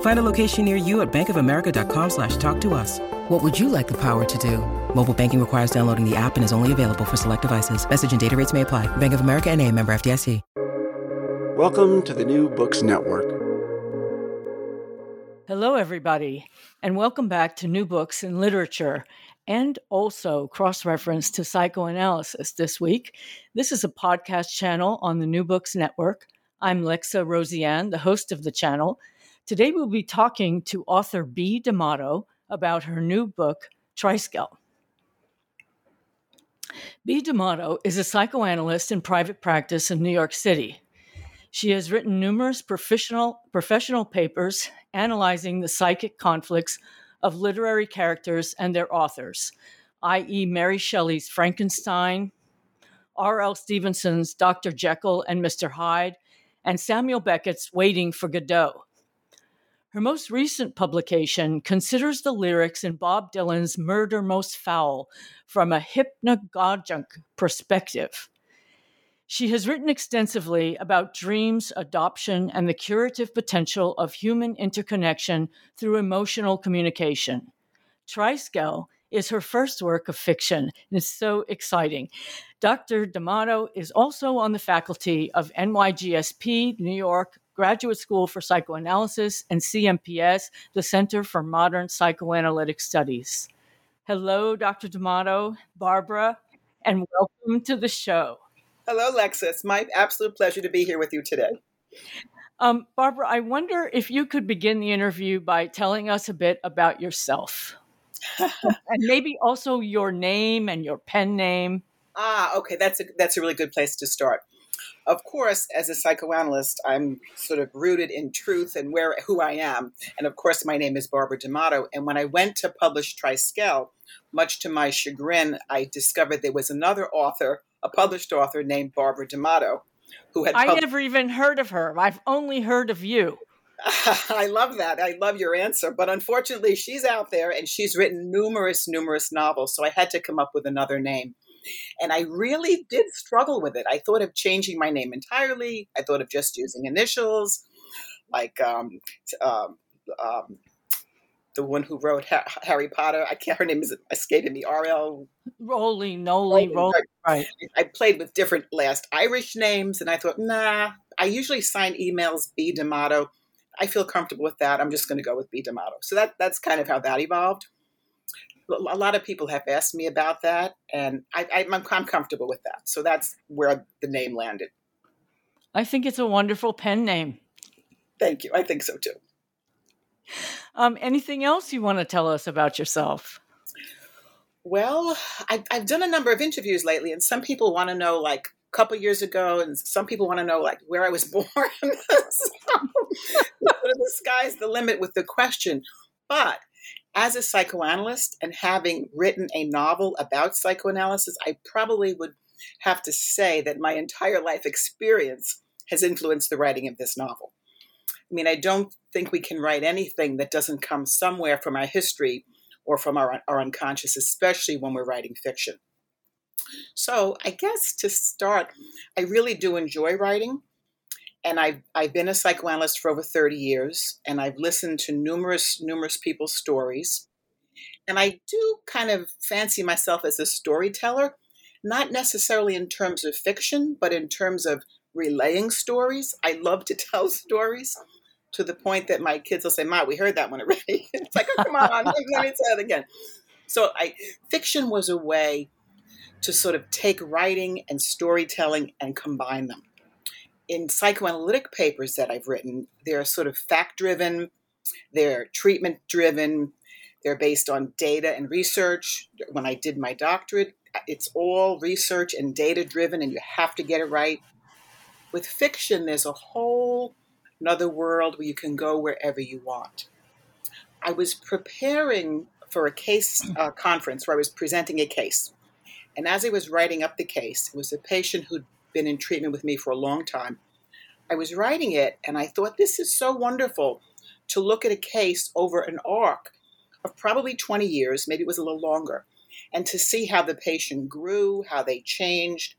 Find a location near you at bankofamerica.com slash talk to us. What would you like the power to do? Mobile banking requires downloading the app and is only available for select devices. Message and data rates may apply. Bank of America and a member FDIC. Welcome to the New Books Network. Hello, everybody, and welcome back to New Books in Literature and also cross reference to psychoanalysis this week. This is a podcast channel on the New Books Network. I'm Lexa Rosian, the host of the channel. Today we'll be talking to author B. D'Amato about her new book, Triskele. B. D'Amato is a psychoanalyst in private practice in New York City. She has written numerous professional, professional papers analyzing the psychic conflicts of literary characters and their authors, i.e., Mary Shelley's Frankenstein, R.L. Stevenson's Dr. Jekyll and Mr. Hyde, and Samuel Beckett's Waiting for Godot. Her most recent publication considers the lyrics in Bob Dylan's Murder Most Foul from a hypnagogic perspective. She has written extensively about dreams, adoption, and the curative potential of human interconnection through emotional communication. Triskele is her first work of fiction, and it's so exciting. Dr. D'Amato is also on the faculty of NYGSP, New York Graduate School for Psychoanalysis, and CMPS, the Center for Modern Psychoanalytic Studies. Hello, Dr. D'Amato, Barbara, and welcome to the show. Hello, Lexus. My absolute pleasure to be here with you today. Um, Barbara, I wonder if you could begin the interview by telling us a bit about yourself. and maybe also your name and your pen name. Ah, okay, that's a that's a really good place to start. Of course, as a psychoanalyst, I'm sort of rooted in truth and where who I am. And of course, my name is Barbara D'Amato. And when I went to publish Triskele, much to my chagrin, I discovered there was another author a published author named Barbara D'Amato, who had. I pub- never even heard of her. I've only heard of you. I love that. I love your answer. But unfortunately, she's out there and she's written numerous, numerous novels. So I had to come up with another name. And I really did struggle with it. I thought of changing my name entirely. I thought of just using initials, like um, um, um, the one who wrote ha- Harry Potter. I can't. Her name is escaping me. R.L. Rowling, Noli, Rowling. Right. I played with different last Irish names, and I thought, nah. I usually sign emails B D'Amato. I feel comfortable with that. I'm just going to go with B D'Amato. So that that's kind of how that evolved. A lot of people have asked me about that, and I, I'm, I'm comfortable with that. So that's where the name landed. I think it's a wonderful pen name. Thank you. I think so too. Um, anything else you want to tell us about yourself? Well, I've, I've done a number of interviews lately, and some people want to know, like, a couple years ago, and some people want to know, like, where I was born. so, the sky's the limit with the question. But as a psychoanalyst and having written a novel about psychoanalysis, I probably would have to say that my entire life experience has influenced the writing of this novel. I mean, I don't think we can write anything that doesn't come somewhere from our history or from our, our unconscious, especially when we're writing fiction. So I guess to start, I really do enjoy writing. And I've, I've been a psychoanalyst for over 30 years, and I've listened to numerous, numerous people's stories. And I do kind of fancy myself as a storyteller, not necessarily in terms of fiction, but in terms of relaying stories. I love to tell stories to the point that my kids will say, Ma, we heard that one already. it's like, oh, come on, let me say it again. So I fiction was a way to sort of take writing and storytelling and combine them. In psychoanalytic papers that I've written, they're sort of fact driven, they're treatment driven, they're based on data and research. When I did my doctorate, it's all research and data driven, and you have to get it right. With fiction, there's a whole another world where you can go wherever you want. I was preparing for a case uh, conference where I was presenting a case. And as I was writing up the case, it was a patient who'd been in treatment with me for a long time. I was writing it and I thought, this is so wonderful to look at a case over an arc of probably 20 years, maybe it was a little longer, and to see how the patient grew, how they changed,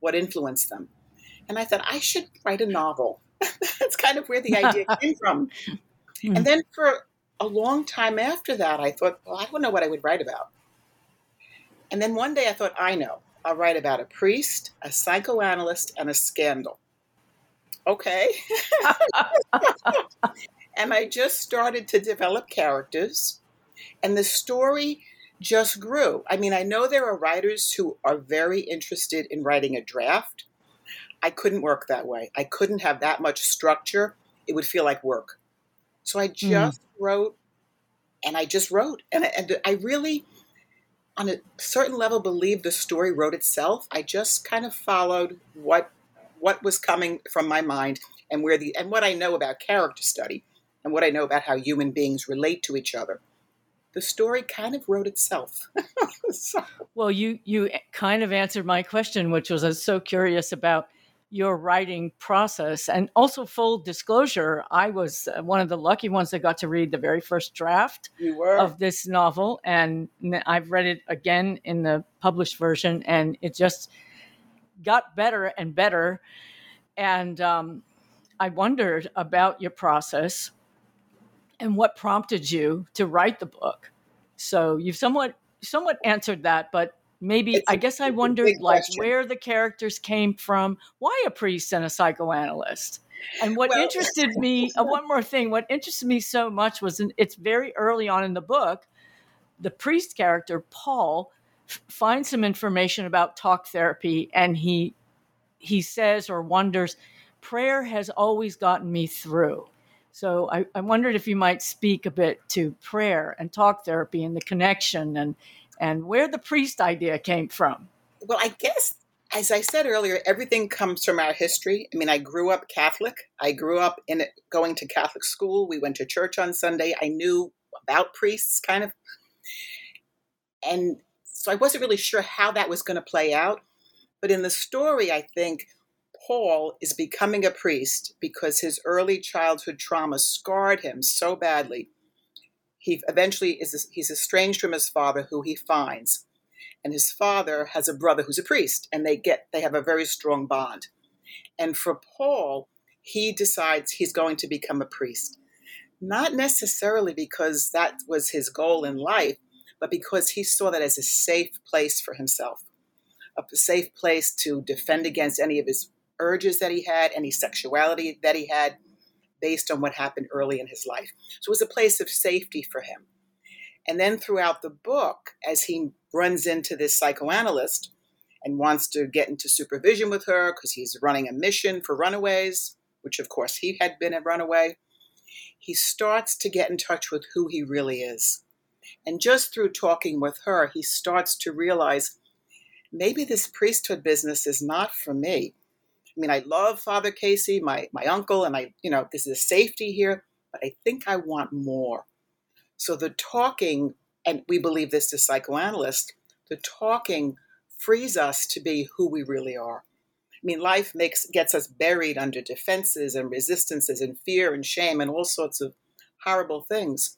what influenced them. And I thought, I should write a novel. That's kind of where the idea came from. Hmm. And then for a long time after that, I thought, well, I don't know what I would write about. And then one day I thought, I know. I'll write about a priest, a psychoanalyst, and a scandal. Okay. and I just started to develop characters, and the story just grew. I mean, I know there are writers who are very interested in writing a draft. I couldn't work that way. I couldn't have that much structure. It would feel like work. So I mm. just mm. wrote and I just wrote. And, and I really, on a certain level, believe the story wrote itself. I just kind of followed what what was coming from my mind and where the and what I know about character study and what I know about how human beings relate to each other. The story kind of wrote itself. so. Well, you you kind of answered my question, which was I was so curious about your writing process. And also, full disclosure, I was uh, one of the lucky ones that got to read the very first draft of this novel. And I've read it again in the published version, and it just got better and better. And um, I wondered about your process and what prompted you to write the book. So you've somewhat somewhat answered that, but maybe it's I guess I wondered like question. where the characters came from, why a priest and a psychoanalyst. And what well, interested me, uh, one more thing, what interested me so much was in, it's very early on in the book, the priest character Paul f- finds some information about talk therapy, and he he says or wonders, prayer has always gotten me through. So I, I wondered if you might speak a bit to prayer and talk therapy and the connection and and where the priest idea came from. Well, I guess, as I said earlier, everything comes from our history. I mean, I grew up Catholic. I grew up in going to Catholic school. We went to church on Sunday. I knew about priests, kind of. And so I wasn't really sure how that was going to play out. But in the story, I think Paul is becoming a priest because his early childhood trauma scarred him so badly he eventually is he's estranged from his father who he finds. And his father has a brother who's a priest and they get they have a very strong bond. And for paul he decides he's going to become a priest. Not necessarily because that was his goal in life but because he saw that as a safe place for himself. A safe place to defend against any of his urges that he had any sexuality that he had based on what happened early in his life. So it was a place of safety for him. And then throughout the book, as he runs into this psychoanalyst and wants to get into supervision with her because he's running a mission for runaways, which of course he had been a runaway, he starts to get in touch with who he really is. And just through talking with her, he starts to realize maybe this priesthood business is not for me. I mean, I love Father Casey, my, my uncle, and I, you know, this is a safety here, but I think I want more. So the talking, and we believe this to psychoanalysts, the talking frees us to be who we really are. I mean, life makes gets us buried under defenses and resistances and fear and shame and all sorts of horrible things.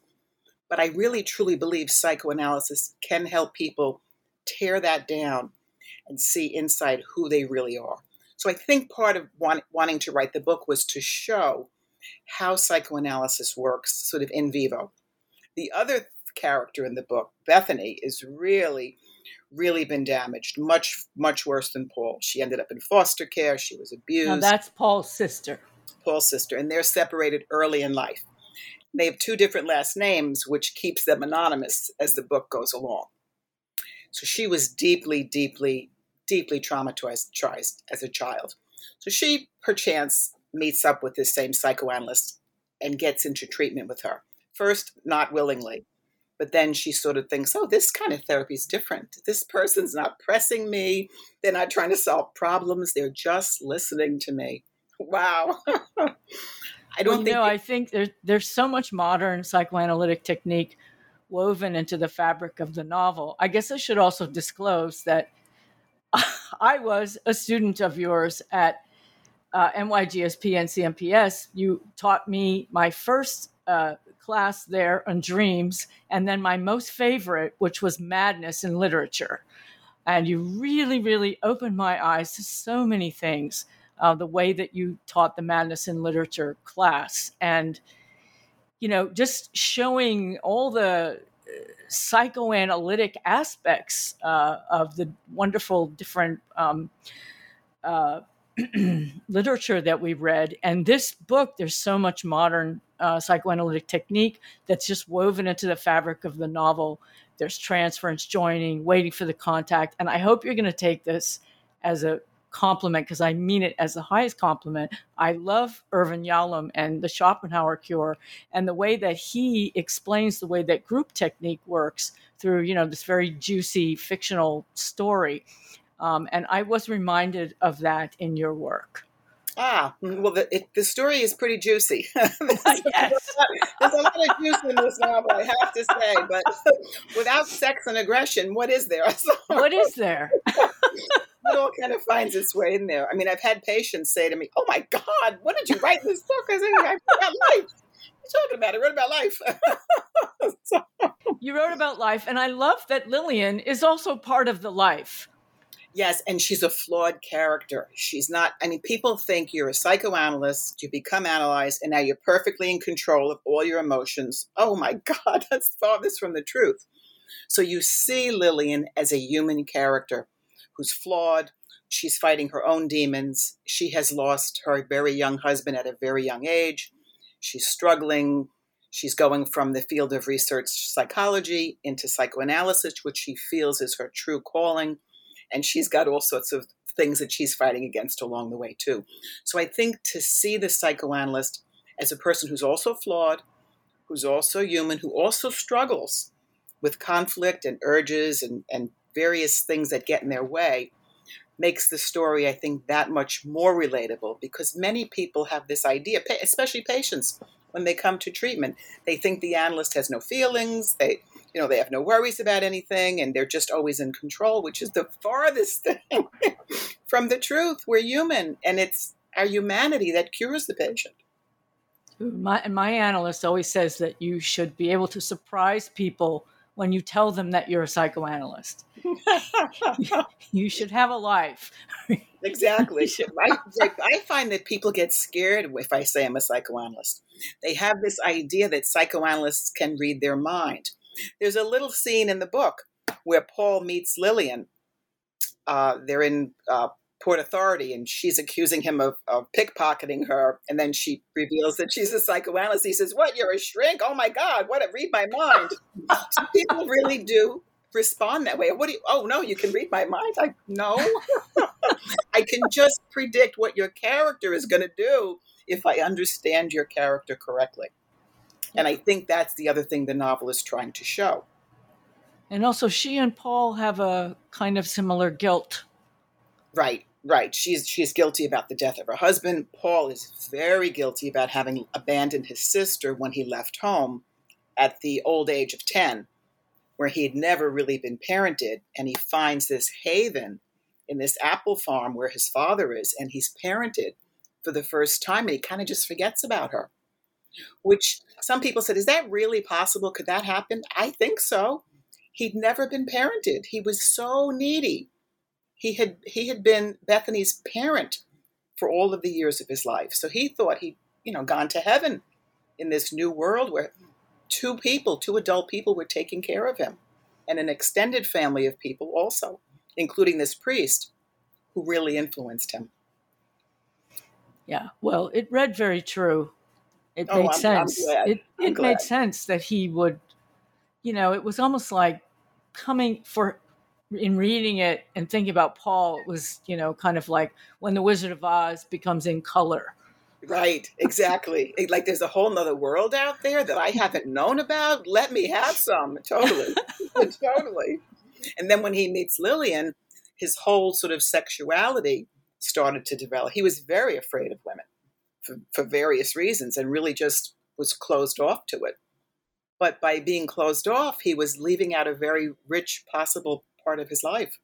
But I really truly believe psychoanalysis can help people tear that down and see inside who they really are. So I think part of want, wanting to write the book was to show how psychoanalysis works sort of in vivo. The other character in the book, Bethany, is really, really been damaged, much, much worse than Paul. She ended up in foster care. She was abused. Now that's Paul's sister. Paul's sister, and they're separated early in life. They have two different last names, which keeps them anonymous as the book goes along. So she was deeply, deeply, deeply traumatized as a child. So she, perchance, meets up with this same psychoanalyst and gets into treatment with her. First, not willingly, but then she sort of thinks, oh, this kind of therapy is different. This person's not pressing me. They're not trying to solve problems. They're just listening to me. Wow. I don't well, think. know, I think there's there's so much modern psychoanalytic technique woven into the fabric of the novel. I guess I should also disclose that I was a student of yours at uh, NYGSP NCMPS. You taught me my first uh, class there on dreams, and then my most favorite, which was madness in literature. And you really, really opened my eyes to so many things uh, the way that you taught the madness in literature class and you know just showing all the psychoanalytic aspects uh, of the wonderful different um, uh, literature that we've read. And this book there's so much modern uh, psychoanalytic technique that's just woven into the fabric of the novel. There's transference joining waiting for the contact. And i hope you're going to take this as a compliment because I mean it as the highest compliment. I love Irvin Yalom and the Schopenhauer cure and the way that he explains the way that group technique works through, you know, this very juicy fictional story. Um, and I was reminded of that in your work. Ah, well, the, it, the story is pretty juicy. there's, yes. a lot, there's a lot of juice in this novel, I have to say. But without sex and aggression, what is there? What is there? It all kind of finds its way in there. I mean, I've had patients say to me, "Oh my God, what did you write in this book?" I said, "I wrote about life." You're talking about? I wrote about life. so. You wrote about life, and I love that Lillian is also part of the life. Yes, and she's a flawed character. She's not, I mean, people think you're a psychoanalyst, you become analyzed, and now you're perfectly in control of all your emotions. Oh my God, that's farthest from the truth. So you see Lillian as a human character who's flawed. She's fighting her own demons. She has lost her very young husband at a very young age. She's struggling. She's going from the field of research psychology into psychoanalysis, which she feels is her true calling. And she's got all sorts of things that she's fighting against along the way, too. So I think to see the psychoanalyst as a person who's also flawed, who's also human, who also struggles with conflict and urges and, and various things that get in their way makes the story, I think, that much more relatable because many people have this idea, especially patients, when they come to treatment. They think the analyst has no feelings, they, you know, they have no worries about anything, and they're just always in control, which is the farthest thing from the truth. We're human, and it's our humanity that cures the patient. My, my analyst always says that you should be able to surprise people when you tell them that you're a psychoanalyst. you should have a life. exactly. I, I find that people get scared if I say I'm a psychoanalyst. They have this idea that psychoanalysts can read their mind. There's a little scene in the book where Paul meets Lillian. Uh, they're in uh, Port Authority, and she's accusing him of, of, pickpocketing her. And then she reveals that she's a psychoanalyst. He says, "What? You're a shrink? Oh my God! What? A read my mind." people really do respond that way. What do you? Oh no, you can read my mind. I no, I can just predict what your character is going to do if I understand your character correctly. And I think that's the other thing the novel is trying to show. And also, she and Paul have a kind of similar guilt Right, right. She's she's guilty about the death of her husband. Paul is very guilty about having abandoned his sister when he left home at the old age of 10, where he had never really been parented, and he finds this haven in this apple farm where his father is, and he's parented for the first time, and he kind of just forgets about her. Which some people said, is that really possible? Could that happen? I think so. He'd never been parented. He was so needy he had he had been Bethany's parent for all of the years of his life. So he thought he'd, you know, gone to heaven in this new world where two people, two adult people were taking care of him. And an extended family of people also, including this priest who really influenced him. Yeah, well, it read very true. It Oh, made I'm- sense. It I'm it glad. made sense that he would, you know, it was almost like coming for in reading it and thinking about Paul. It was, you know, kind of like when the Wizard of Oz becomes in color. Right, exactly. Like there's a whole nother world out there that I haven't known about. Let me have some. Totally. totally. And then when he meets Lillian, his whole sort of sexuality started to develop. He was very afraid of women for, for various reasons and really just was closed off to it. But by being closed off, he was leaving out a very rich possible part of his life.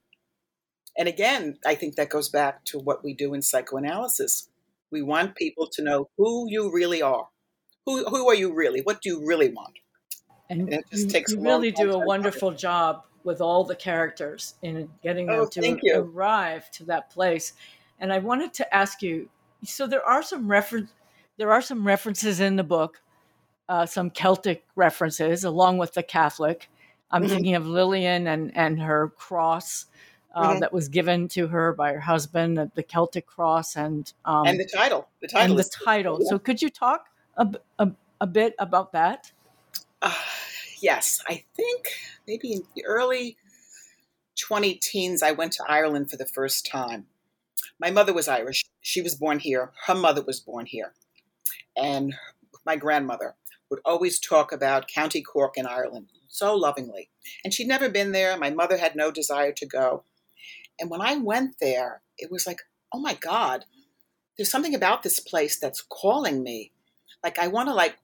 And again, I think that goes back to what we do in psychoanalysis. We want people to know who you really are. Who, who are you really? What do you really want? And It just you, takes you really do a wonderful job with all the characters in getting them Oh, to arrive to that place. And I wanted to ask you so there are some reference there are some references in the book, uh, some Celtic references along with the Catholic. I'm Mhm. thinking of Lillian and, and her cross uh, that was given to her by her husband, the Celtic cross, and um, and the title. The title and the title. So could you talk a a bit about that? Uh, yes, I think maybe in the early 20 teens, I went to Ireland for the first time. My mother was Irish. She was born here. Her mother was born here. And my grandmother would always talk about County Cork in Ireland so lovingly. And she'd never been there. My mother had no desire to go. And when I went there, it was like, oh my God, there's something about this place that's calling me. Like I want to like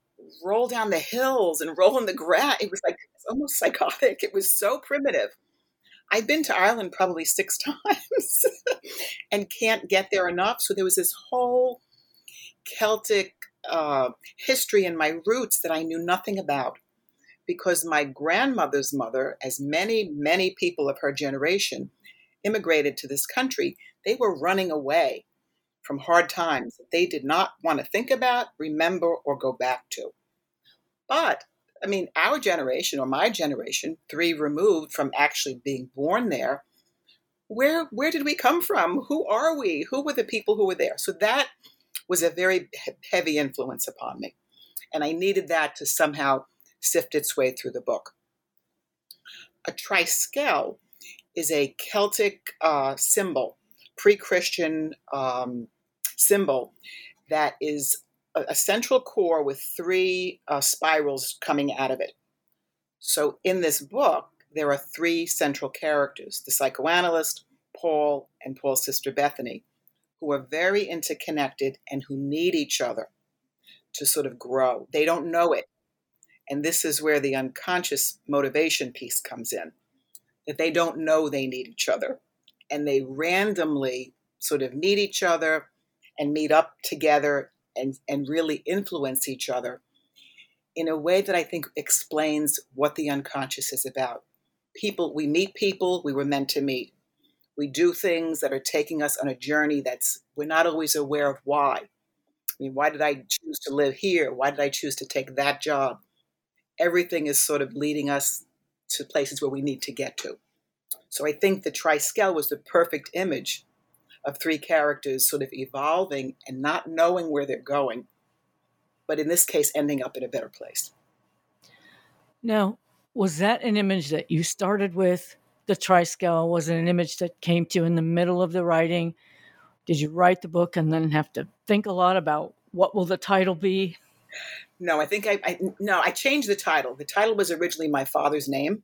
roll down the hills and roll in the grass. It was like it's almost psychotic. It was so primitive. I've been to Ireland probably six times and can't get there enough. So there was this whole Celtic uh, history in my roots that I knew nothing about because my grandmother's mother, as many, many people of her generation, immigrated to this country. They were running away from hard times that they did not want to think about, remember, or go back to. But, I mean, our generation or my generation, three removed from actually being born there, where where did we come from? Who are we? Who were the people who were there? So that was a very heavy influence upon me. And I needed that to somehow sift its way through the book. A triskele is a Celtic uh, symbol, pre Christian um, symbol that is a, a central core with three uh, spirals coming out of it. So in this book, there are three central characters the psychoanalyst, Paul, and Paul's sister Bethany, who are very interconnected and who need each other to sort of grow. They don't know it. And this is where the unconscious motivation piece comes in that they don't know they need each other. And they randomly sort of need each other and meet up together and, and really influence each other in a way that I think explains what the unconscious is about. People, we meet people we were meant to meet. We do things that are taking us on a journey that's we're not always aware of why. I mean, why did I choose to live here? Why did I choose to take that job? Everything is sort of leading us to places where we need to get to. So I think the triskele was the perfect image of three characters sort of evolving and not knowing where they're going, but in this case, ending up in a better place. Now, was that an image that you started with, the triskele? Was it an image that came to you in the middle of the writing? Did you write the book and then have to think a lot about what will the title be? No, I think I, I no, I changed the title. The title was originally my father's name,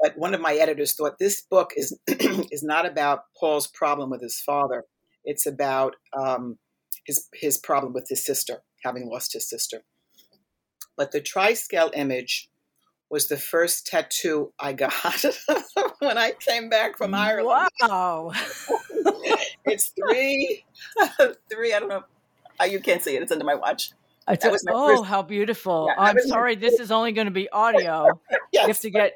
but one of my editors thought this book is is not about Paul's problem with his father. It's about um, his his problem with his sister, having lost his sister. But the triskele image was the first tattoo I got when I came back from Ireland. Wow. It's three, three. I don't know. You can't see it. It's under my watch. It's a, oh, first, how beautiful! Yeah, I'm sorry, this is only going to be audio. yes, you have to get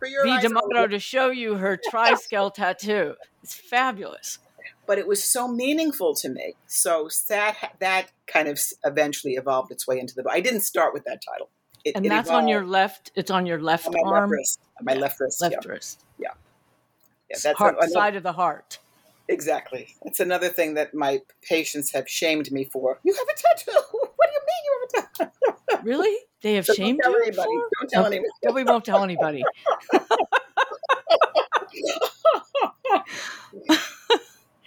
B. D'Amato to show you her triskele tattoo. It's fabulous. But it was so meaningful to me. So that that kind of eventually evolved its way into the book. I didn't start with that title. It, and it that's evolved. on your left. It's on your left on arm. Left wrist. My yeah. left wrist. Left yeah. wrist. Yeah. Yeah. That's heart, side of the heart. Exactly. It's another thing that my patients have shamed me for. You have a tattoo. What do you mean you have a tattoo? Really? They have so shamed don't you? Anybody. For? Don't tell anybody. we won't tell anybody.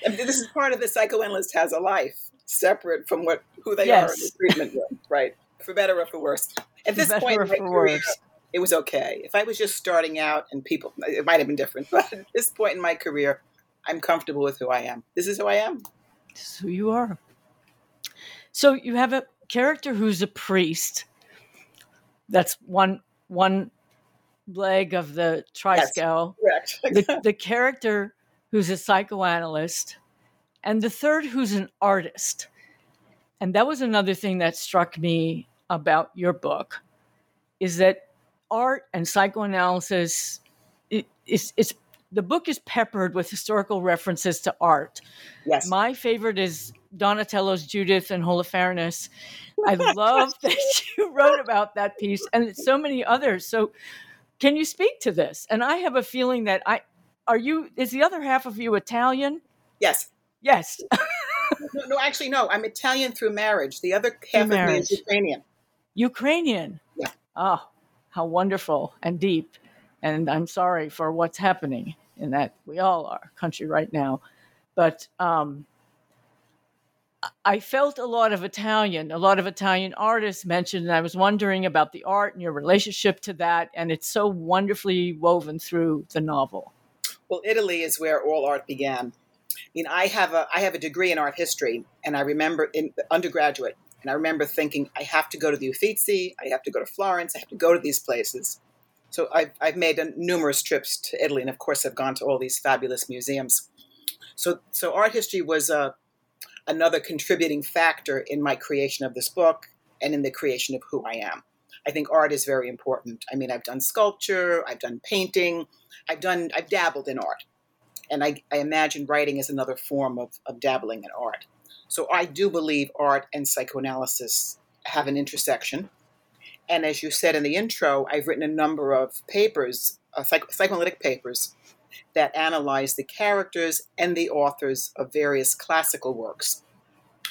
this is part of the psychoanalyst has a life separate from what who they yes. are in the treatment room, right? For better or for worse. At this point in my career, worse. it was okay. If I was just starting out and people, it might have been different. But at this point in my career, I'm comfortable with who I am. This is who I am. This is who you are. So you have a character who's a priest. That's one one leg of the triskele. Correct. the, the character who's a psychoanalyst, and the third who's an artist. And that was another thing that struck me about your book, is that art and psychoanalysis it, it's, it's the book is peppered with historical references to art. Yes. My favorite is Donatello's Judith and Holofernes. I love that you wrote about that piece and so many others. So can you speak to this? And I have a feeling that I are you is the other half of you Italian? Yes. Yes. no, no, actually no. I'm Italian through marriage. The other half of me is Ukrainian. Ukrainian. Yeah. Oh, how wonderful and deep. And I'm sorry for what's happening in that we all are country right now. But um, I felt a lot of Italian, a lot of Italian artists mentioned, and I was wondering about the art and your relationship to that. And it's so wonderfully woven through the novel. Well, Italy is where all art began. I mean, I have a I have a degree in art history, and I remember in undergraduate, and I remember thinking, I have to go to the Uffizi, I have to go to Florence, I have to go to these places. So I've, I've made numerous trips to Italy, and of course, I've gone to all these fabulous museums. So, so art history was uh, another contributing factor in my creation of this book and in the creation of who I am. I think art is very important. I mean, I've done sculpture, I've done painting, I've done, I've dabbled in art, and I, I imagine writing is another form of, of dabbling in art. So I do believe art and psychoanalysis have an intersection. And as you said in the intro, I've written a number of papers, uh, psych- psychoanalytic papers, that analyze the characters and the authors of various classical works,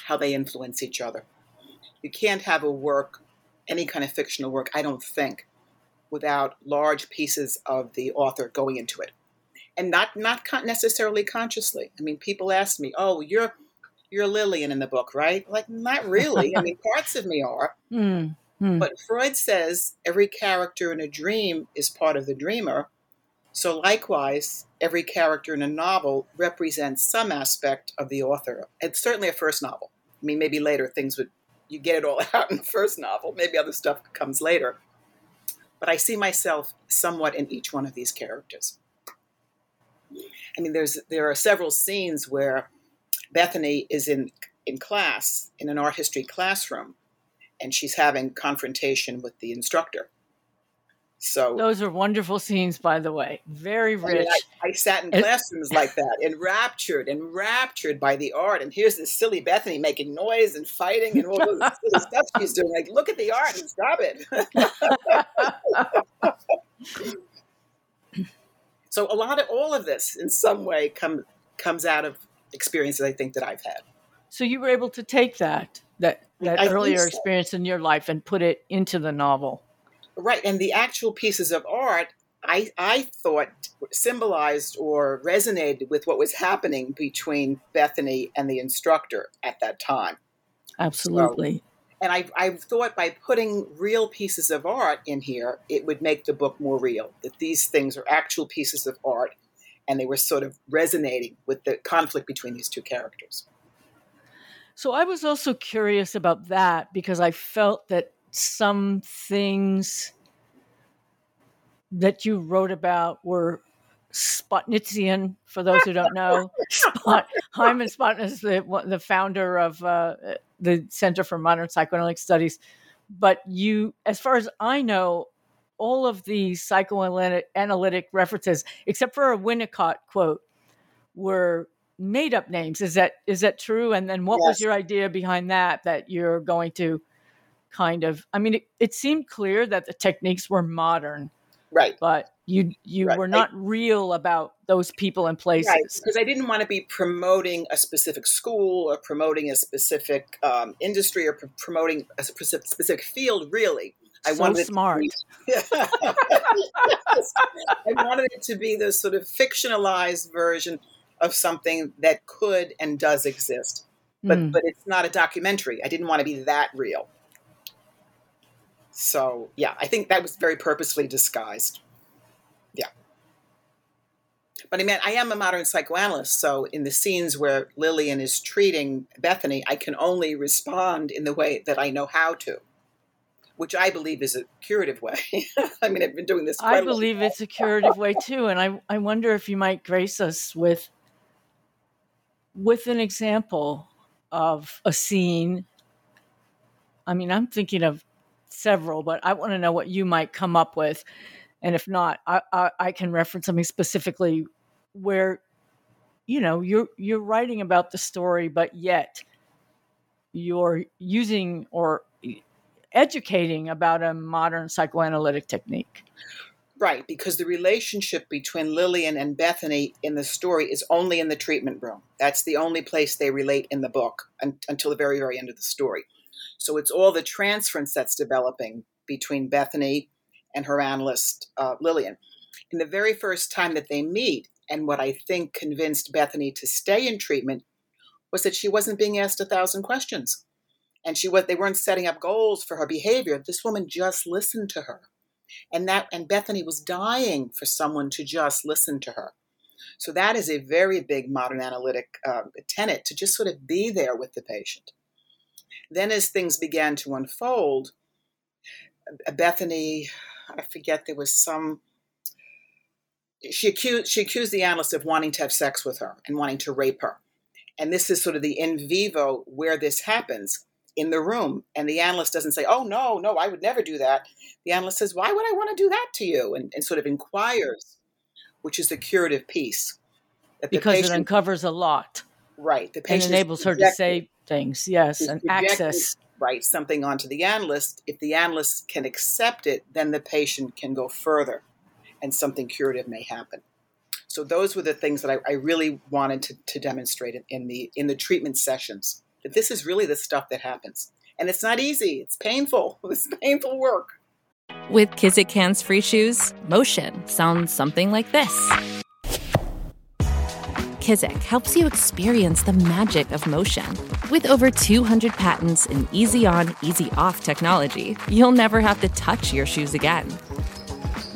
how they influence each other. You can't have a work, any kind of fictional work, I don't think, without large pieces of the author going into it. And not not necessarily consciously. I mean, people ask me, "Oh, you're you're Lillian in the book, right?" Like, not really. I mean, parts of me are, mm. Hmm. But Freud says every character in a dream is part of the dreamer. So, likewise, every character in a novel represents some aspect of the author. It's certainly a first novel. I mean, maybe later things would, you get it all out in the first novel. Maybe other stuff comes later. But I see myself somewhat in each one of these characters. I mean, there's there are several scenes where Bethany is in in class in an art history classroom, and she's having confrontation with the instructor. So those are wonderful scenes, by the way. Very rich. I, I, sat in classrooms like that, enraptured, enraptured by the art. And here's this silly Bethany making noise and fighting and all this stuff she's doing. Like, look at the art and stop it. so a lot of all of this, in some way, come comes out of experiences I think that I've had. So you were able to take that that that I earlier so. experience in your life and put it into the novel. Right, and the actual pieces of art I I thought symbolized or resonated with what was happening between Bethany and the instructor at that time. Absolutely. So, and I, I thought by putting real pieces of art in here, it would make the book more real. That these things are actual pieces of art, and they were sort of resonating with the conflict between these two characters. So I was also curious about that because I felt that some things that you wrote about were Spotnitzian, for those who don't know. Spot, Hyman is the, the founder of uh, the Center for Modern Psychoanalytic Studies. But you, as far as I know, all of the psychoanalytic references, except for a Winnicott quote, were made up names. Is that is that true? And then what yes. was your idea behind that? That you're going to kind of I mean, it, it seemed clear that the techniques were modern, right? But you you right. were not I, real about those people and places right. because I didn't want to be promoting a specific school or promoting a specific um, industry or pr- promoting a specific, specific field. Really, I so wanted smart. Be, smart. I wanted it to be this sort of fictionalized version of something that could and does exist, but mm. but it's not a documentary. I didn't want to be that real. So yeah, I think that was very purposefully disguised. Yeah. But I mean, I am a modern psychoanalyst, so in the scenes where Lillian is treating Bethany, I can only respond in the way that I know how to, which I believe is a curative way. I mean, I've been doing this. I believe it's a curative way too, and I I wonder if you might grace us with with an example of a scene. I mean, I'm thinking of several, but I want to know what you might come up with. And if not, I, I, I can reference something specifically where, you know, you're you're writing about the story, but yet you're using or educating about a modern psychoanalytic technique. Right, because the relationship between Lillian and Bethany in the story is only in the treatment room. That's the only place they relate in the book un- until the very, very end of the story. So it's all the transference that's developing between Bethany and her analyst, uh, Lillian. In the very first time that they meet, and what I think convinced Bethany to stay in treatment was that she wasn't being asked a thousand questions. And she was they weren't setting up goals for her behavior. This woman just listened to her and that and Bethany was dying for someone to just listen to her. So that is a very big modern analytic uh, tenet to just sort of be there with the patient. Then, as things began to unfold, uh, Bethany, I forget there was some. She accused she accused the analyst of wanting to have sex with her and wanting to rape her, and this is sort of the in vivo where this happens in the room. And the analyst doesn't say, Oh, no, no, I would never do that. The analyst says, Why would I want to do that to you? And, and sort of inquires, which is the curative piece. Because patient, it uncovers a lot. Right. The patient enables her to say things, yes, and access. Right, something onto the analyst. If the analyst can accept it, then the patient can go further and something curative may happen. So those were the things that I, I really wanted to, to demonstrate in the in the treatment sessions that this is really the stuff that happens. And it's not easy, it's painful. It's painful work. With Kizik hands free shoes, motion sounds something like this. Kizik helps you experience the magic of motion. With over 200 patents and easy on, easy off technology, you'll never have to touch your shoes again.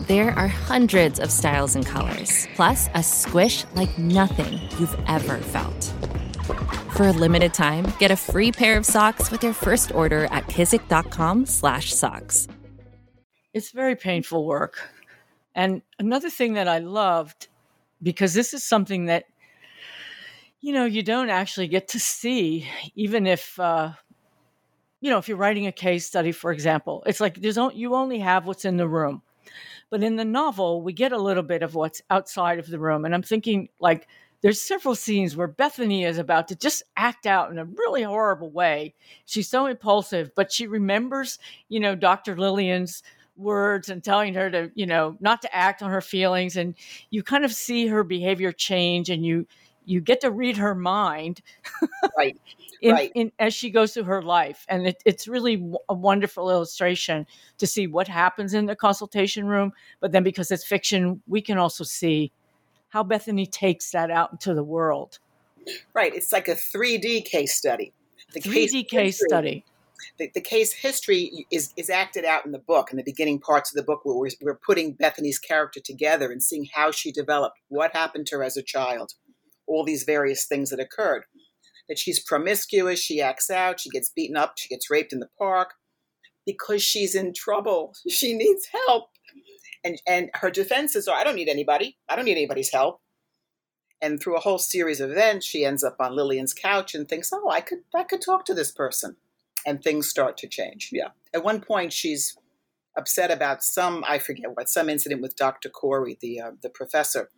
There are hundreds of styles and colors, plus a squish like nothing you've ever felt. For a limited time, get a free pair of socks with your first order at kizik.com/socks. It's very painful work. And another thing that I loved because this is something that you know you don't actually get to see even if uh, you know if you're writing a case study for example it's like there's only, you only have what's in the room but in the novel we get a little bit of what's outside of the room and i'm thinking like there's several scenes where Bethany is about to just act out in a really horrible way. She's so impulsive, but she remembers, you know, Dr. Lillian's words and telling her to, you know, not to act on her feelings and you kind of see her behavior change and you you get to read her mind. right. In, right. in, as she goes through her life. And it, it's really a wonderful illustration to see what happens in the consultation room. But then because it's fiction, we can also see how Bethany takes that out into the world. Right. It's like a 3D case study. The 3D case, case history, study. The, the, case history is, is acted out in the book, in the beginning parts of the book, where we're, we're putting Bethany's character together and seeing how she developed, what happened to her as a child, all these various things that occurred. That she's promiscuous, she acts out, she gets beaten up, she gets raped in the park because she's in trouble. She needs help and and her defenses are, I don't need anybody. I don't need anybody's help. And through a whole series of events, she ends up on Lillian's couch and thinks, "Oh, I could I could talk to this person," and things start to change. Yeah. At one point, she's upset about some I forget what some incident with Dr. Corey, the uh, the professor,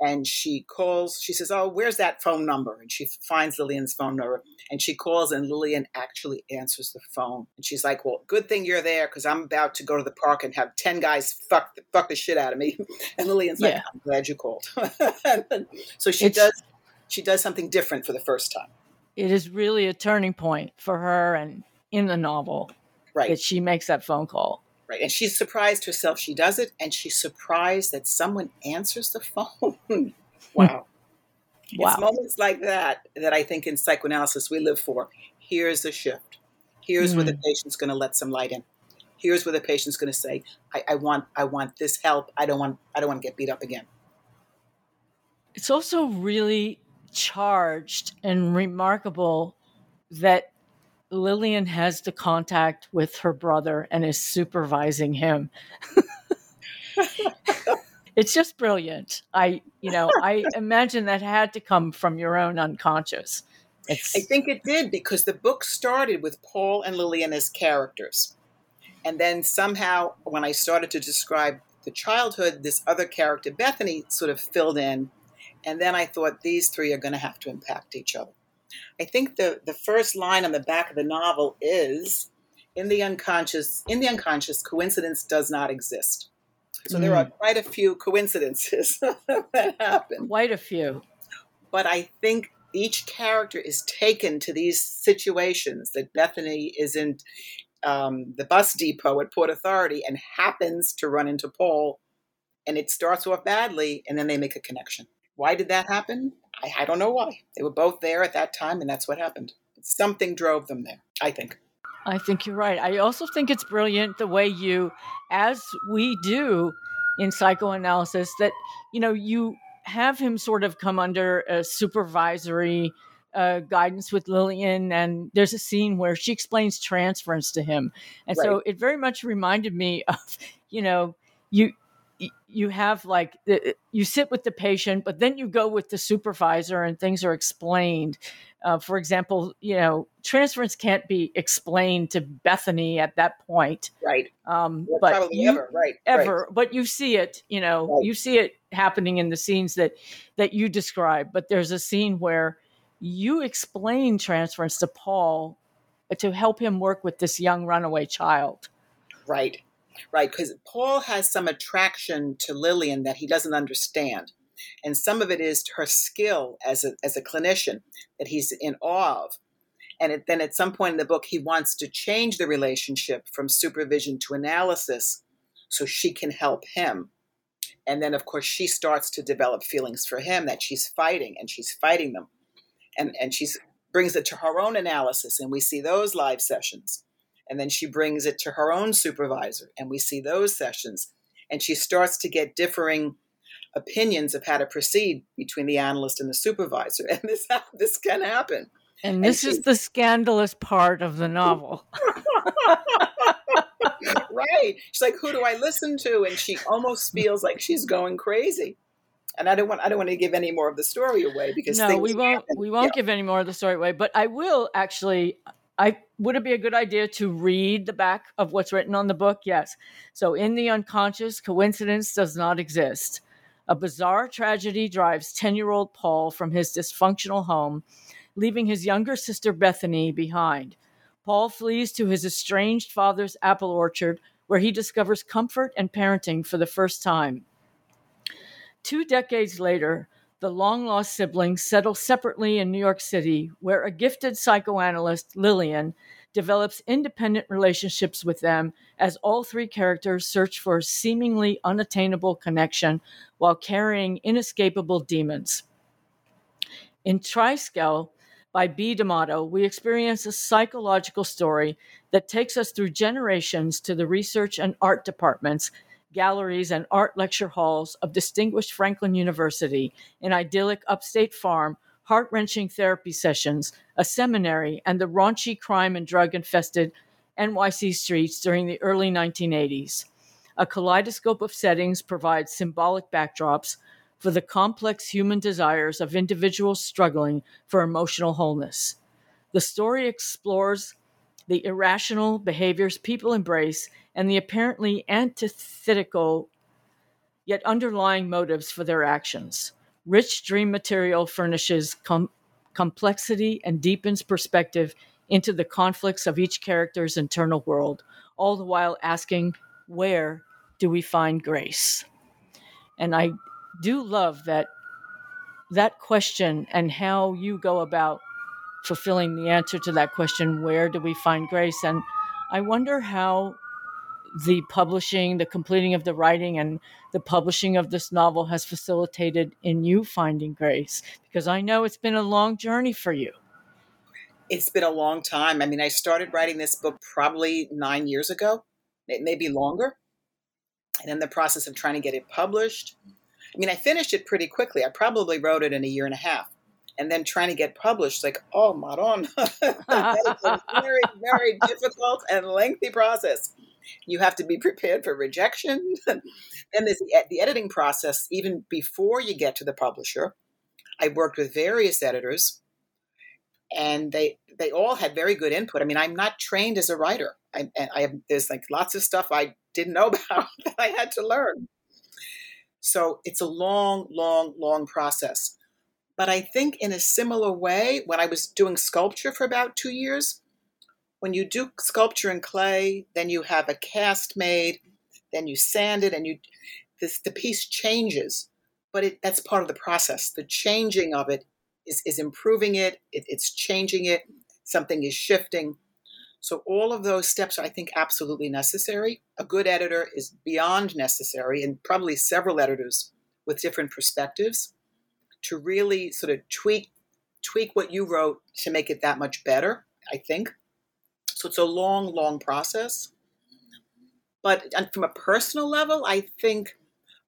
and she calls. She says, "Oh, where's that phone number?" And she finds Lillian's phone number, and she calls, and Lillian actually answers the phone. And she's like, "Well, good thing you're there, because I'm about to go to the park and have ten guys fuck the, fuck the shit out of me." And Lillian's yeah. like, "I'm glad you called." so she it's, does she does something different for the first time. It is really a turning point for her, and in the novel, right, that she makes that phone call. Right. And she's surprised herself she does it, and she's surprised that someone answers the phone. wow. wow. It's moments like that that I think in psychoanalysis we live for. Here's a shift. Here's mm. where the mm. patient's going to let some light in. Here's where the patient's going to say, I, I want I want this help. I don't want I don't want to get beat up again. It's also really charged and remarkable that Lillian has the contact with her brother and is supervising him. it's just brilliant. I, you know, I imagine that had to come from your own unconscious. It's... I think it did because the book started with Paul and Lillian as characters. And then somehow, when I started to describe the childhood, this other character, Bethany, sort of filled in. And then I thought these three are going to have to impact each other. I think the, the first line on the back of the novel is in the unconscious, in the unconscious, coincidence does not exist. So mm. there are mm. quite a few coincidences that happen. Quite a few. But I think each character is taken to these situations that Bethany is in um, the bus depot at Port Authority and happens to run into Paul, and it starts off badly, and then they make a connection. Why did that happen? I, I don't know why. They were both there at that time, and that's what happened. Something drove them there, I think. I think you're right. I also think it's brilliant the way you, as we do in psychoanalysis, that, you know, you have him sort of come under a supervisory uh, guidance with Lillian, and there's a scene where she explains transference to him, and right. so it very much reminded me of, you know, you you have like you sit with the patient but then you go with the supervisor and things are explained. Uh, for example you know transference can't be explained to bethany at that point. Right. Um, yeah, but you, ever. Right ever right. but you see it you know right. you see it happening in the scenes that that you describe but there's a scene where you explain transference to paul to help him work with this young runaway child. Right right? Because Paul has some attraction to Lillian that he doesn't understand. And some of it is her skill as a, as a clinician that he's in awe of. And it, then at some point in the book, he wants to change the relationship from supervision to analysis so she can help him. And then, of course, she starts to develop feelings for him that she's fighting and she's fighting them. And, and she brings it to her own analysis. And we see those live sessions. And then she brings it to her own supervisor, and we see those sessions. And she starts to get differing opinions of how to proceed between the analyst and the supervisor. And this this can happen. And this and she, is the scandalous part of the novel. right. She's like, who do I listen to? And she almost feels like she's going crazy. And I don't want I don't want to give any more of the story away because no, we won't happen. we won't yeah. give any more of the story away. But I will actually I would it be a good idea to read the back of what's written on the book? Yes. So, in the unconscious, coincidence does not exist. A bizarre tragedy drives 10 year old Paul from his dysfunctional home, leaving his younger sister Bethany behind. Paul flees to his estranged father's apple orchard, where he discovers comfort and parenting for the first time. Two decades later, the long lost siblings settle separately in New York City, where a gifted psychoanalyst, Lillian, develops independent relationships with them as all three characters search for a seemingly unattainable connection while carrying inescapable demons. In Triskele by B. D'Amato, we experience a psychological story that takes us through generations to the research and art departments galleries, and art lecture halls of distinguished Franklin University, an idyllic upstate farm, heart wrenching therapy sessions, a seminary, and the raunchy crime and drug infested NYC streets during the early 1980s. A kaleidoscope of settings provides symbolic backdrops for the complex human desires of individuals struggling for emotional wholeness. The story explores the irrational behaviors people embrace and the apparently antithetical yet underlying motives for their actions. Rich dream material furnishes com- complexity and deepens perspective into the conflicts of each character's internal world, all the while asking, Where do we find grace? And I do love that that question and how you go about fulfilling the answer to that question where do we find grace and i wonder how the publishing the completing of the writing and the publishing of this novel has facilitated in you finding grace because i know it's been a long journey for you it's been a long time i mean i started writing this book probably nine years ago it may be longer and in the process of trying to get it published I mean, I finished it pretty quickly. I probably wrote it in a year and a half. And then trying to get published, like, oh, Maron, that is a very, very difficult and lengthy process. You have to be prepared for rejection. then there's the, the editing process, even before you get to the publisher. I worked with various editors, and they they all had very good input. I mean, I'm not trained as a writer. I, I have there's like lots of stuff I didn't know about that I had to learn. So it's a long, long, long process. But I think in a similar way, when I was doing sculpture for about two years, when you do sculpture in clay, then you have a cast made, then you sand it, and you this the piece changes. But it, that's part of the process. The changing of it is, is improving it, it, it's changing it, something is shifting. So all of those steps are, I think, absolutely necessary. A good editor is beyond necessary, and probably several editors with different perspectives to really sort of tweak tweak what you wrote to make it that much better. I think so. It's a long, long process. But from a personal level, I think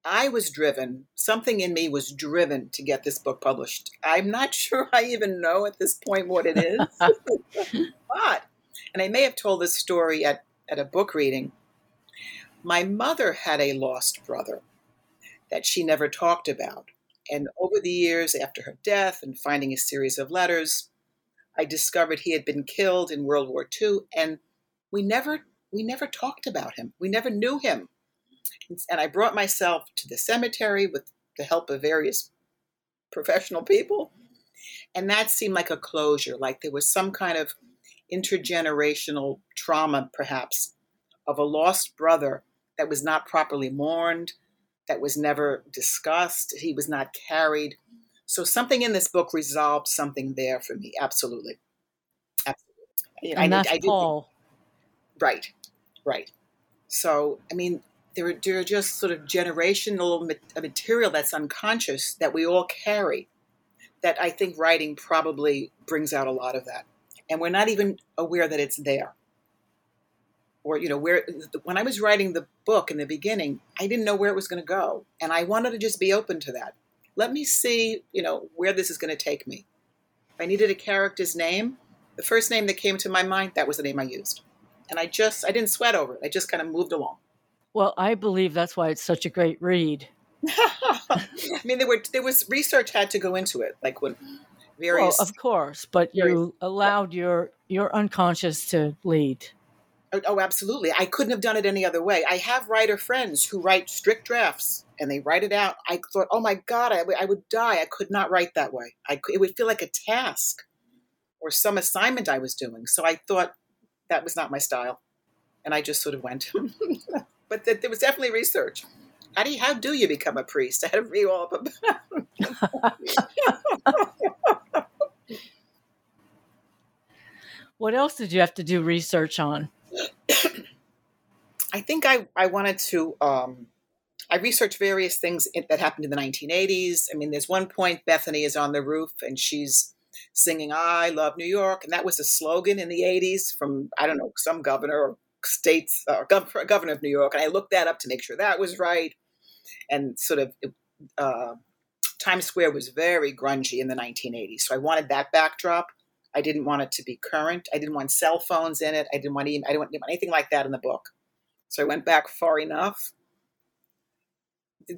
I was driven, something in me was driven to get this book published. I'm not sure I even know at this point what it is. but and I may have told this story at, at a book reading. My mother had a lost brother that she never talked about. And over the years after her death and finding a series of letters, I discovered he had been killed in World War II, and we never we never talked about him. We never knew him. And I brought myself to the cemetery with the help of various professional people. And that seemed like a closure, like there was some kind of intergenerational trauma, perhaps, of a lost brother that was not properly mourned, that was never discussed, he was not carried. So something in this book resolved something there for me. Absolutely, absolutely. And I, that's I, I Paul. Right, right. So I mean, there are, there are just sort of generational uh, material that's unconscious that we all carry. That I think writing probably brings out a lot of that and we're not even aware that it's there or you know where when i was writing the book in the beginning i didn't know where it was going to go and i wanted to just be open to that let me see you know where this is going to take me if i needed a character's name the first name that came to my mind that was the name i used and i just i didn't sweat over it i just kind of moved along well i believe that's why it's such a great read i mean there were there was research had to go into it like when various. Well, of course, but various, you allowed your your unconscious to lead. Oh, oh, absolutely. I couldn't have done it any other way. I have writer friends who write strict drafts and they write it out. I thought, oh my God, I, I would die. I could not write that way. I, it would feel like a task or some assignment I was doing. So I thought that was not my style. And I just sort of went. but th- there was definitely research. How do you, how do you become a priest? I had to read all about What else did you have to do research on? I think I, I wanted to, um, I researched various things that happened in the 1980s. I mean, there's one point Bethany is on the roof and she's singing, I love New York. And that was a slogan in the 80s from, I don't know, some governor or states, uh, gov- governor of New York. And I looked that up to make sure that was right. And sort of, uh, Times Square was very grungy in the 1980s. So I wanted that backdrop. I didn't want it to be current. I didn't want cell phones in it. I didn't want, even, I didn't want anything like that in the book. So I went back far enough.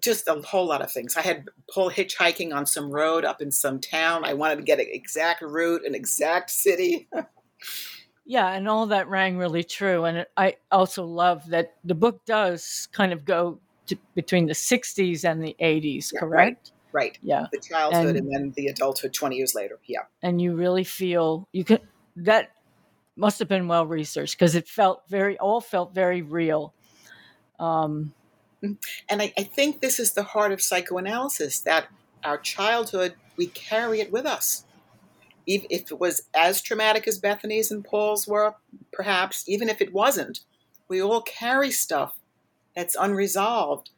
Just a whole lot of things. I had Paul hitchhiking on some road up in some town. I wanted to get an exact route, an exact city. yeah, and all that rang really true. And I also love that the book does kind of go to, between the 60s and the 80s, Yeah, correct? right. Yeah. The childhood And- and, then the adulthood 20 years later. Yeah. And you really feel you can, that must have been well researched because it felt very, all felt very real. Um, And I, I think this is the heart of psychoanalysis that our childhood, we carry it with us. If it was as traumatic as Bethany's and Paul's were, perhaps, even if it wasn't, we all carry stuff that's unresolved,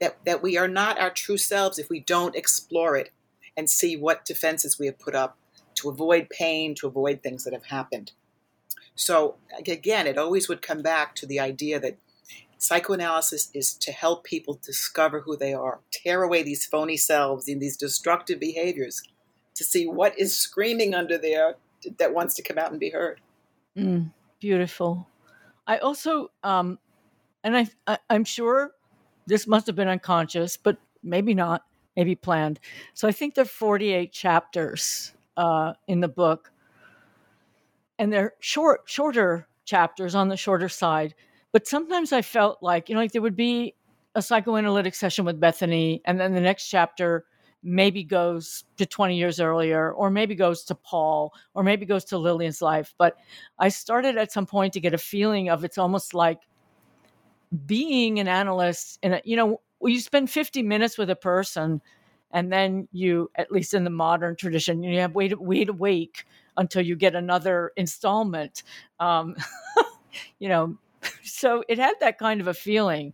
that, that we are not our true selves if we don't explore it and see what defenses we have put up to avoid pain, to avoid things that have happened. So, again, it always would come back to the idea that psychoanalysis is to help people discover who they are, tear away these phony selves and these destructive behaviors to see what is screaming under there that wants to come out and be heard. Mm, beautiful. I also, um, and I, I, I'm sure this must have been unconscious, but maybe not, maybe planned. So I think there are 48 chapters uh, in the book, and they're short, shorter chapters on the shorter side. But sometimes I felt like, you know, like there would be a psychoanalytic session with Bethany, and then the next chapter maybe goes to 20 years earlier, or maybe goes to Paul, or maybe goes to Lillian's life. But I started at some point to get a feeling of it's almost like being an analyst and you know you spend 50 minutes with a person and then you at least in the modern tradition you have wait wait a week until you get another installment um, you know so it had that kind of a feeling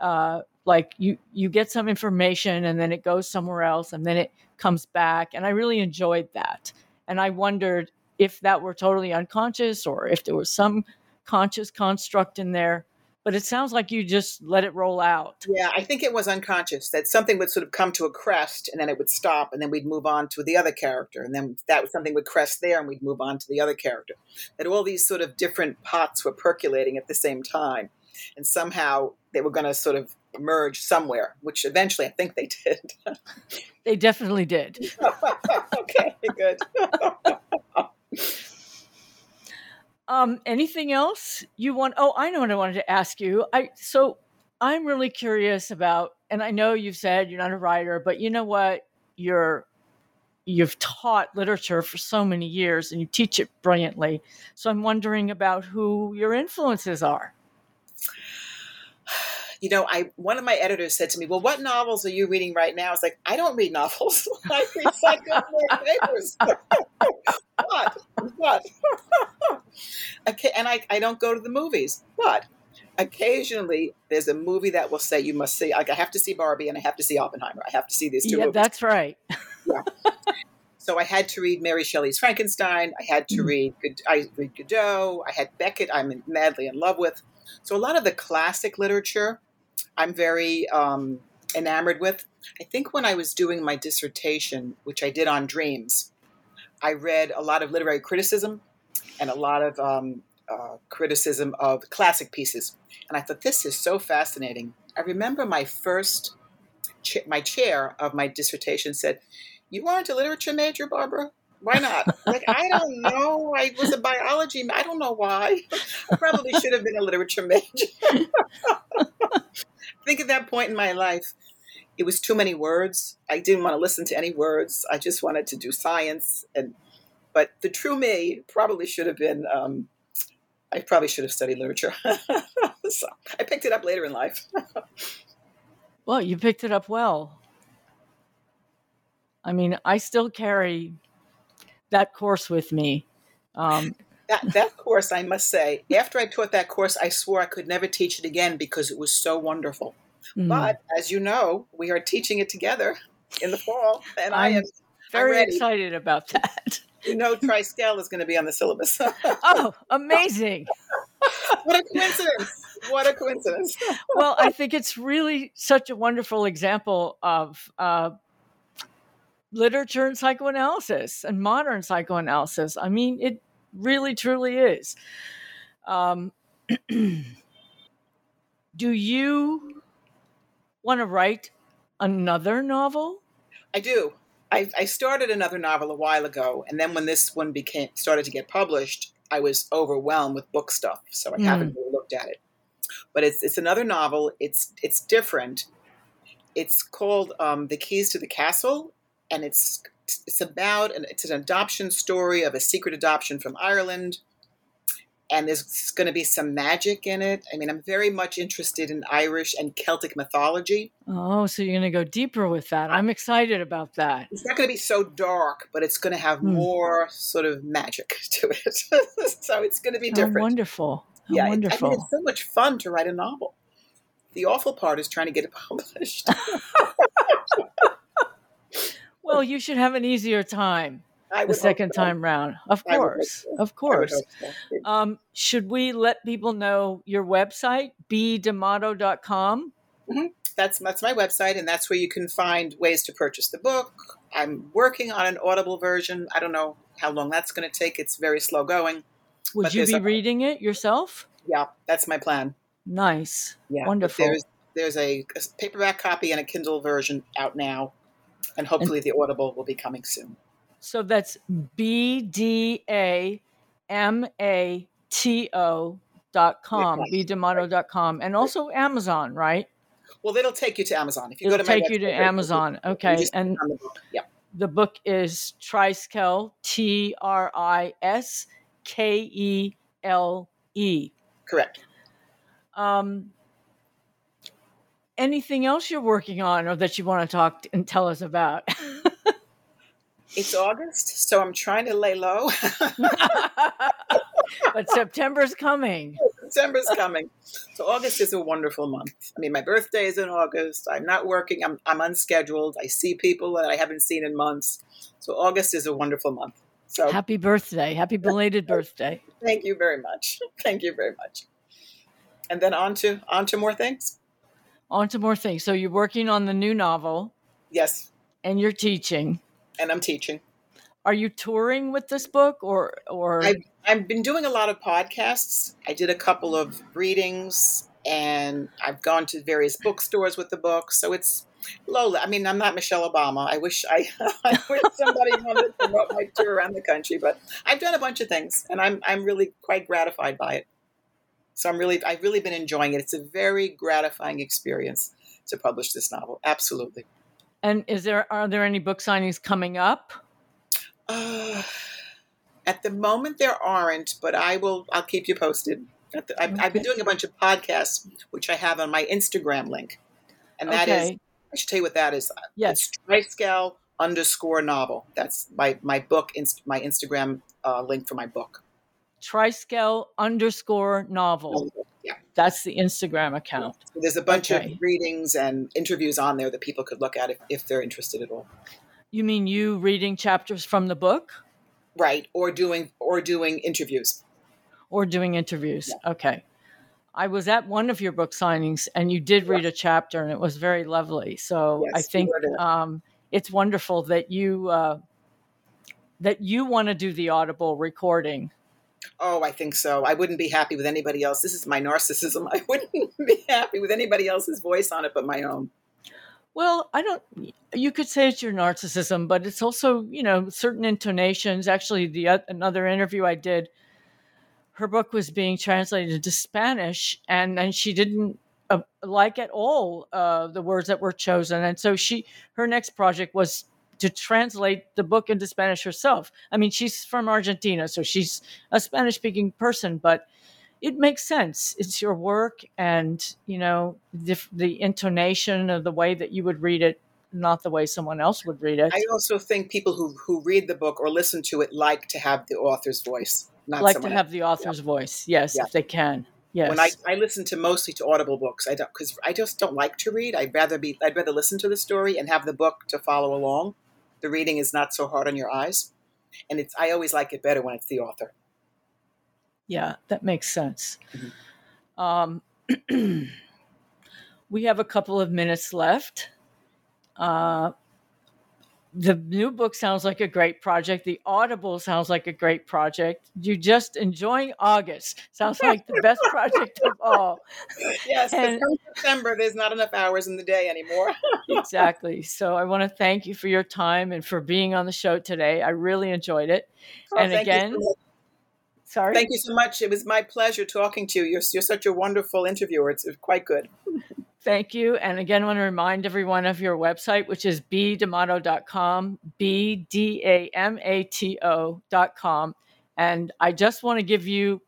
uh, like you you get some information and then it goes somewhere else and then it comes back. And i really enjoyed that. And i wondered if that were totally unconscious or if there was some conscious construct in there but it sounds like you just let it roll out Yeah, I think it was unconscious that something would sort of come to a crest and then it would stop and then we'd move on to the other character and then that something would crest there and we'd move on to the other character. That all these sort of different pots were percolating at the same time and somehow they were going to sort of merge somewhere, which eventually I think they did. they definitely did okay, good. um anything else you want oh i know what i wanted to ask you. I so i'm really curious about and i know you've said you're not a writer but you know what? You're you've taught literature for so many years and you teach it brilliantly. So i'm wondering about who your influences are you know, I one of my editors said to me, "Well, what novels are you reading right now?" I was like, "I don't read novels. I read psychoanalytic papers." what? What? okay, and I, I don't go to the movies, but occasionally there's a movie that will say you must see. Like I have to see Barbie and I have to see Oppenheimer. I have to see these two yeah movies. that's right yeah. So I had to read Mary Shelley's Frankenstein. I had to Mhm. read I read Godot. I had Beckett. I'm madly in love with. So a lot of the classic literature, I'm very um, enamored with. I think when I was doing my dissertation, which I did on dreams, I read a lot of literary criticism and a lot of um, uh, criticism of classic pieces, and I thought this is so fascinating. I remember my first cha- my chair of my dissertation said, "You aren't a literature major, Barbara." Why not? Like, I don't know. I was a biology. I don't know why. I probably should have been a literature major. Think at that point in my life, it was too many words. I didn't want to listen to any words. I just wanted to do science. And but the true me probably should have been. Um, I probably should have studied literature. so I picked it up later in life. well you picked it up well i mean i still carry that course with me um, That that course, I must say, after I taught that course, I swore I could never teach it again because it was so wonderful. mm. But as you know, we are teaching it together in the fall, and I I'm am very excited about that. you know Triskele is going to be on the syllabus. Oh, amazing. what a coincidence! What a coincidence! Well, I think it's really such a wonderful example of uh, literature and psychoanalysis and modern psychoanalysis. I mean, it really, truly is. Um, do you want to write another novel? I do. I, I started another novel a while ago, and then when this one became started to get published, I was overwhelmed with book stuff, so I Mm. haven't really looked at it. But it's it's another novel. It's it's different. It's called um, "The Keys to the Castle," and it's it's about an it's an adoption story of a secret adoption from Ireland. And there's going to be some magic in it. I mean, I'm very much interested in Irish and Celtic mythology. Oh, so you're going to go deeper with that. I'm excited about that. It's not going to be so dark, but it's going to have Hmm. more sort of magic to it. so it's going to be How different. wonderful. How yeah, it- wonderful. I mean, it's so much fun to write a novel. The awful part is trying to get it published. Well, you should have an easier time the second so. time round. Of I would hope course. so. Of course. so. Um, should we let people know your website, bdamato.com? That's that's my website, and that's where you can find ways to purchase the book. I'm working on an Audible version. I don't know how long that's going to take. It's very slow going. Would But you be a- reading it yourself? Yeah, that's my plan. Nice. Yeah, Wonderful. There's there's a, a paperback copy and a Kindle version out now, and hopefully the Audible will be coming soon. So that's B D A M A T O dot com, Yeah. bdamato.com, and also Amazon, right? Well, it'll take you to Amazon if you It'll go to my take you to website, it'll- Amazon. Okay. And the book. yeah, the book is Triskele, T R I S K E L E. correct. Um, anything else you're working on or that you want to talk and tell us about? It's August, so I'm trying to lay low. but September's coming. September's coming, so August is a wonderful month. I mean, my birthday is in August. I'm not working. I'm I'm unscheduled. I see people that I haven't seen in months. So August is a wonderful month. So Happy birthday. Happy belated birthday. thank you very much. Thank you very much. And then on to on to more things. On to more things. So you're working on the new novel Yes, and you're teaching. and I'm teaching. Are you touring with this book or or I've, I've been doing a lot of podcasts. I did a couple of readings and I've gone to various bookstores with the book. So it's Lola. I mean, I'm not Michelle Obama. I wish I, I wish somebody wanted to promote my tour around the country, but I've done a bunch of things and I'm, I'm really quite gratified by it. So I'm really, I've really been enjoying it. It's a very gratifying experience to publish this novel. Absolutely. and is there are there any book signings coming up? Uh, at the moment, there aren't, but I will. I'll keep you posted. At the- I've, I've been doing a bunch of podcasts, which I have on my Instagram link, and that is. Okay. I should tell you what that is. Yes. It's underscore novel. That's my my book. Inst- my Instagram uh, link for my book. Triskele underscore novel. Yeah. That's the Instagram account. So there's a bunch Okay. of readings and interviews on there that people could look at if, if they're interested at all. You mean you reading chapters from the book Right. Or doing or doing interviews. or doing interviews? Okay. I was at one of your book signings and you did read a chapter and it was very lovely. So I Yes, you think um, it's wonderful that you uh, that you want to do the audible recording. Oh, I think so. I wouldn't be happy with anybody else. This is my narcissism. I wouldn't be happy with anybody else's voice on it but my own. Well, I don't. You could say it's your narcissism, but it's also you know certain intonations. Actually, the oth- another interview I did, her book was being translated into Spanish, and and she didn't uh, like at all uh, the words that were chosen, and so she her next project was to translate the book into Spanish herself. I mean, she's from Argentina, so she's a Spanish speaking person, but it makes sense. It's your work, and you know the, the intonation of the way that you would read it, not the way someone else would read it. I also think people who, who read the book or listen to it like to have the author's voice, not like to have the author's voice, yes, Yeah. if they can. Yes. When I, I listen to mostly to audible books, I don't because I just don't like to read. I'd rather be I'd rather listen to the story and have the book to follow along. The reading is not so hard on your eyes, and it's I always like it better when it's the author. Yeah, that makes sense. Mm-hmm. Um, we have a couple of minutes left. Uh, the new book sounds like a great project. The Audible sounds like a great project. You just enjoying August sounds like the best project of all. Yes, and, September, there's not enough hours in the day anymore. exactly. So I want to thank you for your time and for being on the show today. I really enjoyed it. Oh, and again, sorry. Thank you so much. It was my pleasure talking to you. You're, you're such a wonderful interviewer. It's quite good. Thank you. And again, I want to remind everyone of your website, which is bdamato.com, B D A M A T O.com. And I just want to give you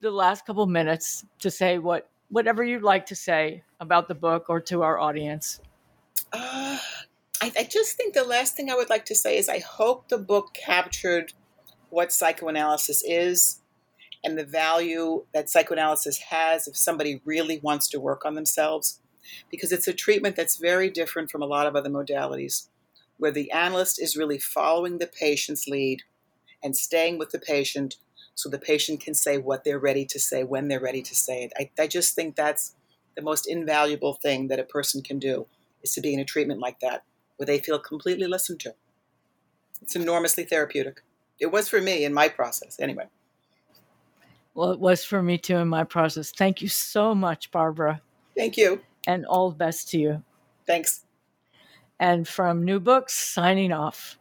the last couple minutes to say what whatever you'd like to say about the book or to our audience. Uh, I, I just think the last thing I would like to say is I hope the book captured what psychoanalysis is and the value that psychoanalysis has if somebody really wants to work on themselves because it's a treatment that's very different from a lot of other modalities, where the analyst is really following the patient's lead and staying with the patient so the patient can say what they're ready to say when they're ready to say it. I, I just think that's the most invaluable thing that a person can do is to be in a treatment like that where they feel completely listened to. It's enormously therapeutic. It was for me in my process, anyway. Well, it was for me too in my process. Thank you so much, Barbara. Thank you and all the best to you. Thanks. And from New Books, signing off.